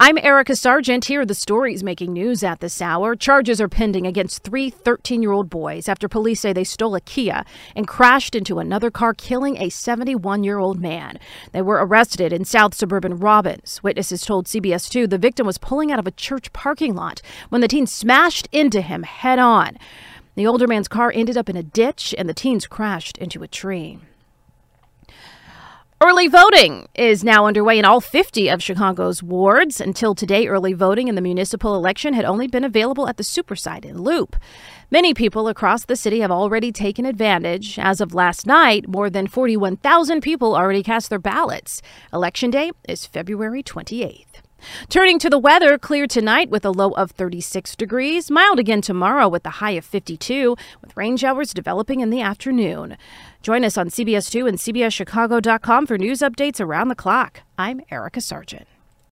I'm Erica Sargent. Here are the stories making news at this hour. Charges are pending against three 13 year old boys after police say they stole a Kia and crashed into another car, killing a 71 year old man. They were arrested in South Suburban Robbins. Witnesses told CBS 2 the victim was pulling out of a church parking lot when the teen smashed into him head on. The older man's car ended up in a ditch, and the teens crashed into a tree. Early voting is now underway in all 50 of Chicago's wards. Until today, early voting in the municipal election had only been available at the Supersite in Loop. Many people across the city have already taken advantage. As of last night, more than 41,000 people already cast their ballots. Election day is February 28th. Turning to the weather, clear tonight with a low of 36 degrees, mild again tomorrow with a high of 52, with rain showers developing in the afternoon. Join us on CBS2 and CBSChicago.com for news updates around the clock. I'm Erica Sargent.